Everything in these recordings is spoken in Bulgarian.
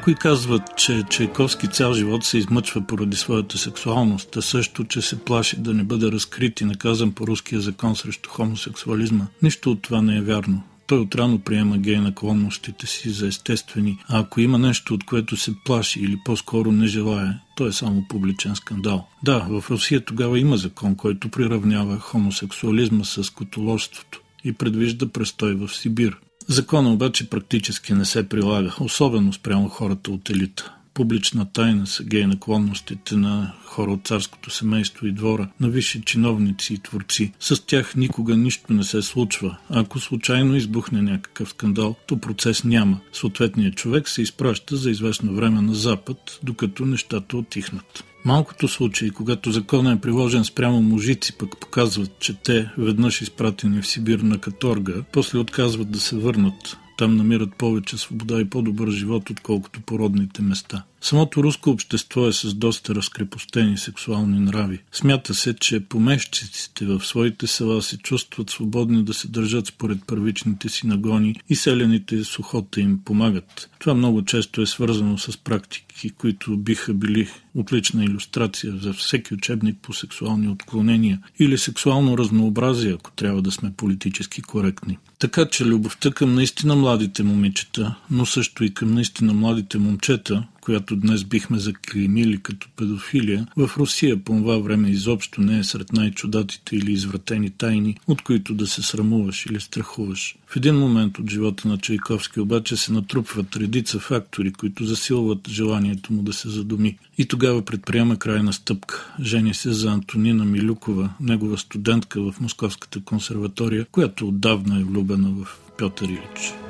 Някои казват, че Чайковски цял живот се измъчва поради своята сексуалност, а също, че се плаши да не бъде разкрит и наказан по руския закон срещу хомосексуализма. Нищо от това не е вярно. Той отрано приема гей наклонностите си за естествени, а ако има нещо, от което се плаши или по-скоро не желая, то е само публичен скандал. Да, в Русия тогава има закон, който приравнява хомосексуализма с котоложството и предвижда престой в Сибир. Закона обаче практически не се прилага, особено спрямо хората от елита. Публична тайна са гей наклонностите на хора от царското семейство и двора, на висши чиновници и творци. С тях никога нищо не се случва. Ако случайно избухне някакъв скандал, то процес няма. Съответният човек се изпраща за известно време на Запад, докато нещата отихнат. Малкото случаи, когато законът е приложен спрямо мужици, пък показват, че те, веднъж изпратени в Сибир на каторга, после отказват да се върнат. Там намират повече свобода и по-добър живот, отколкото по родните места. Самото руско общество е с доста разкрепостени сексуални нрави. Смята се, че помещиците в своите села се чувстват свободни да се държат според първичните си нагони и селените с охота им помагат. Това много често е свързано с практики, които биха били отлична иллюстрация за всеки учебник по сексуални отклонения или сексуално разнообразие, ако трябва да сме политически коректни. Така че любовта към наистина младите момичета, но също и към наистина младите момчета, която днес бихме заклеймили като педофилия, в Русия по това време изобщо не е сред най-чудатите или извратени тайни, от които да се срамуваш или страхуваш. В един момент от живота на Чайковски обаче се натрупват редица фактори, които засилват желанието му да се задуми. И тогава предприема крайна стъпка. Жени се за Антонина Милюкова, негова студентка в Московската консерватория, която отдавна е влюбена в Пьотър Илич.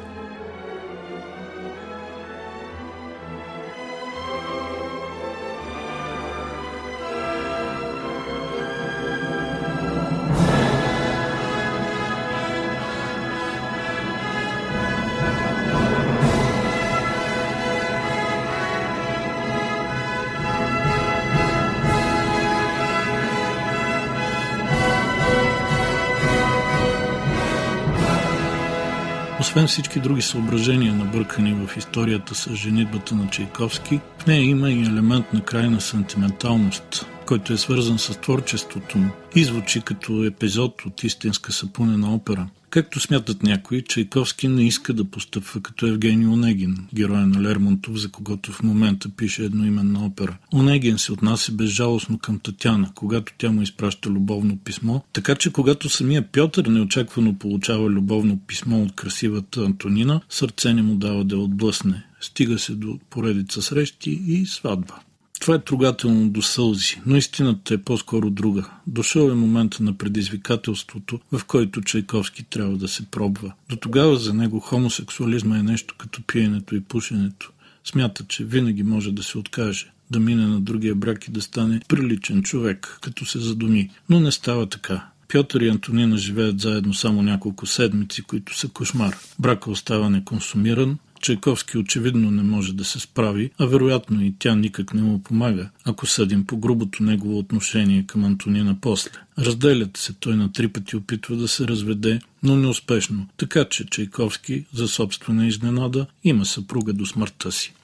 Освен всички други съображения, набъркани в историята с женитбата на Чайковски, в нея има и елемент на крайна сантименталност, който е свързан с творчеството му и звучи като епизод от истинска сапунена опера. Както смятат някои, Чайковски не иска да постъпва като Евгений Онегин, героя на Лермонтов, за когото в момента пише едноименна опера. Онегин се отнася безжалостно към Татяна, когато тя му изпраща любовно писмо, така че когато самия Пьотър неочаквано получава любовно писмо от красивата Антонина, сърце не му дава да отблъсне. Стига се до поредица срещи и сватба. Това е трогателно до сълзи, но истината е по-скоро друга. Дошъл е момента на предизвикателството, в който Чайковски трябва да се пробва. До тогава за него хомосексуализма е нещо като пиенето и пушенето. Смята, че винаги може да се откаже, да мине на другия брак и да стане приличен човек, като се задуми. Но не става така. Пьотър и Антонина живеят заедно само няколко седмици, които са кошмар. Брака остава неконсумиран, Чайковски очевидно не може да се справи, а вероятно и тя никак не му помага, ако съдим по грубото негово отношение към Антонина после. Разделят се, той на три пъти опитва да се разведе, но неуспешно, така че Чайковски, за собствена изненада, има съпруга до смъртта си.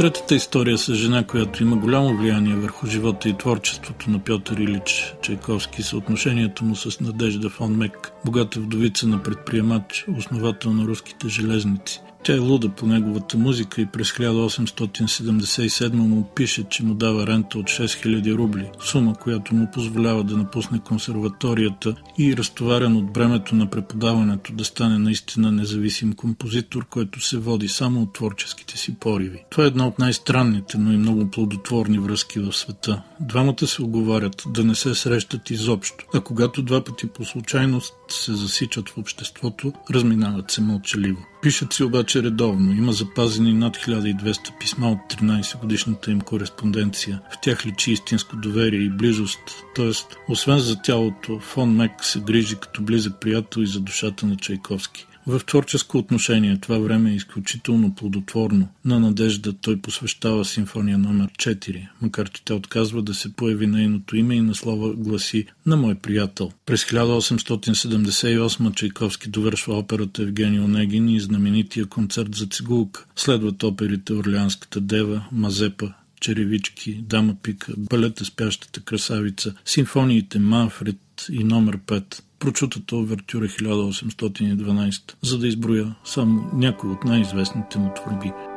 Третата история с жена, която има голямо влияние върху живота и творчеството на Пьотър Илич Чайковски, съотношението му с Надежда фон Мек, богата вдовица на предприемач, основател на руските железници. Тя е луда по неговата музика и през 1877 му пише, че му дава рента от 6000 рубли, сума, която му позволява да напусне консерваторията и разтоварен от бремето на преподаването да стане наистина независим композитор, който се води само от творческите си пориви. Това е една от най-странните, но и много плодотворни връзки в света. Двамата се оговарят да не се срещат изобщо, а когато два пъти по случайност се засичат в обществото, разминават се мълчаливо. Пишат си обаче редовно. Има запазени над 1200 писма от 13 годишната им кореспонденция. В тях личи истинско доверие и близост. Тоест, освен за тялото, фон Мек се грижи като близък приятел и за душата на Чайковски. В творческо отношение това време е изключително плодотворно. На Надежда той посвещава симфония номер 4, макар че тя отказва да се появи нейното име и наслова гласи на мой приятел. През 1878 Чайковски довършва операта Евгений Онегин и знаменития концерт за цигулка. Следват оперите Орлеанската дева, Мазепа, черевички, дама пика, балета спящата красавица, симфониите Манфред и номер 5 прочутата овертюра 1812, за да изброя само някои от най-известните му творби –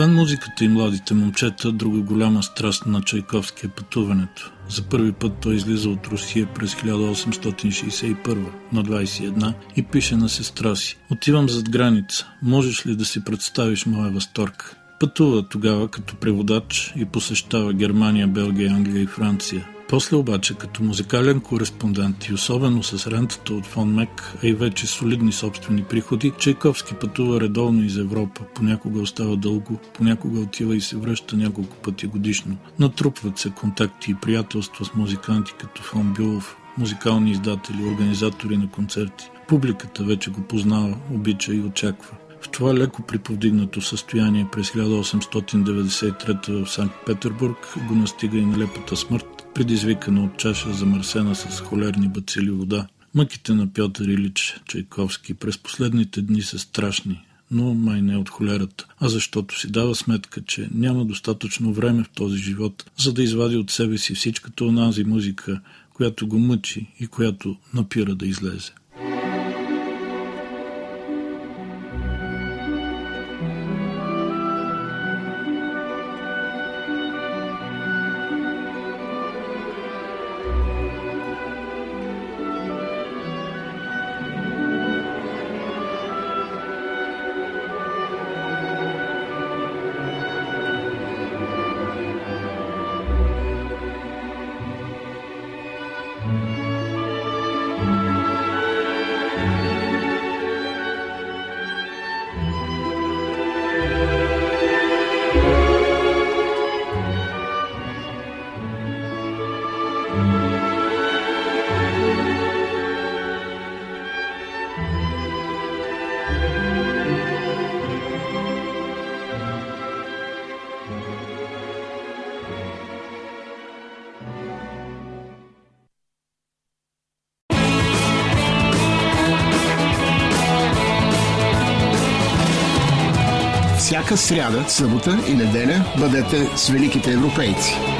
Освен музиката и младите момчета, друга голяма страст на Чайковски е пътуването. За първи път той излиза от Русия през 1861 на 21 и пише на сестра си. Отивам зад граница. Можеш ли да си представиш моя възторг? Пътува тогава като преводач и посещава Германия, Белгия, Англия и Франция. После обаче, като музикален кореспондент и особено с рентата от фон Мек, а и вече солидни собствени приходи, Чайковски пътува редовно из Европа. Понякога остава дълго, понякога отива и се връща няколко пъти годишно. Натрупват се контакти и приятелства с музиканти като фон Бюлов, музикални издатели, организатори на концерти. Публиката вече го познава, обича и очаква. В това леко приповдигнато състояние през 1893 в Санкт Петербург го настига и нелепата смърт, предизвикана от чаша замърсена с холерни бацили вода. Мъките на Пьотър Илич Чайковски през последните дни са страшни, но май не от холерата, а защото си дава сметка, че няма достатъчно време в този живот, за да извади от себе си всичката онази музика, която го мъчи и която напира да излезе. Всяка сряда, събота и неделя бъдете с великите европейци.